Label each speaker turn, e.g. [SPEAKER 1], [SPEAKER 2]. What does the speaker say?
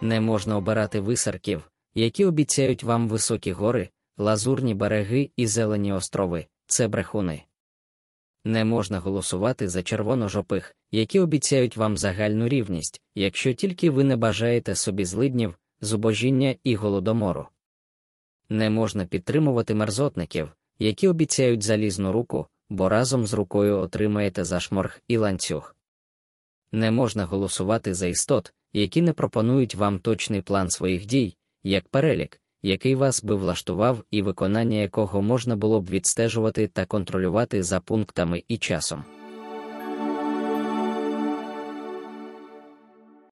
[SPEAKER 1] Не можна обирати висарків, які обіцяють вам високі гори, лазурні береги і зелені острови це брехуни. Не можна голосувати за червоножопих, які обіцяють вам загальну рівність, якщо тільки ви не бажаєте собі злиднів, зубожіння і голодомору. Не можна підтримувати мерзотників, які обіцяють залізну руку, бо разом з рукою отримаєте зашморг і ланцюг. Не можна голосувати за істот, які не пропонують вам точний план своїх дій, як перелік, який вас би влаштував і виконання якого можна було б відстежувати та контролювати за пунктами і часом.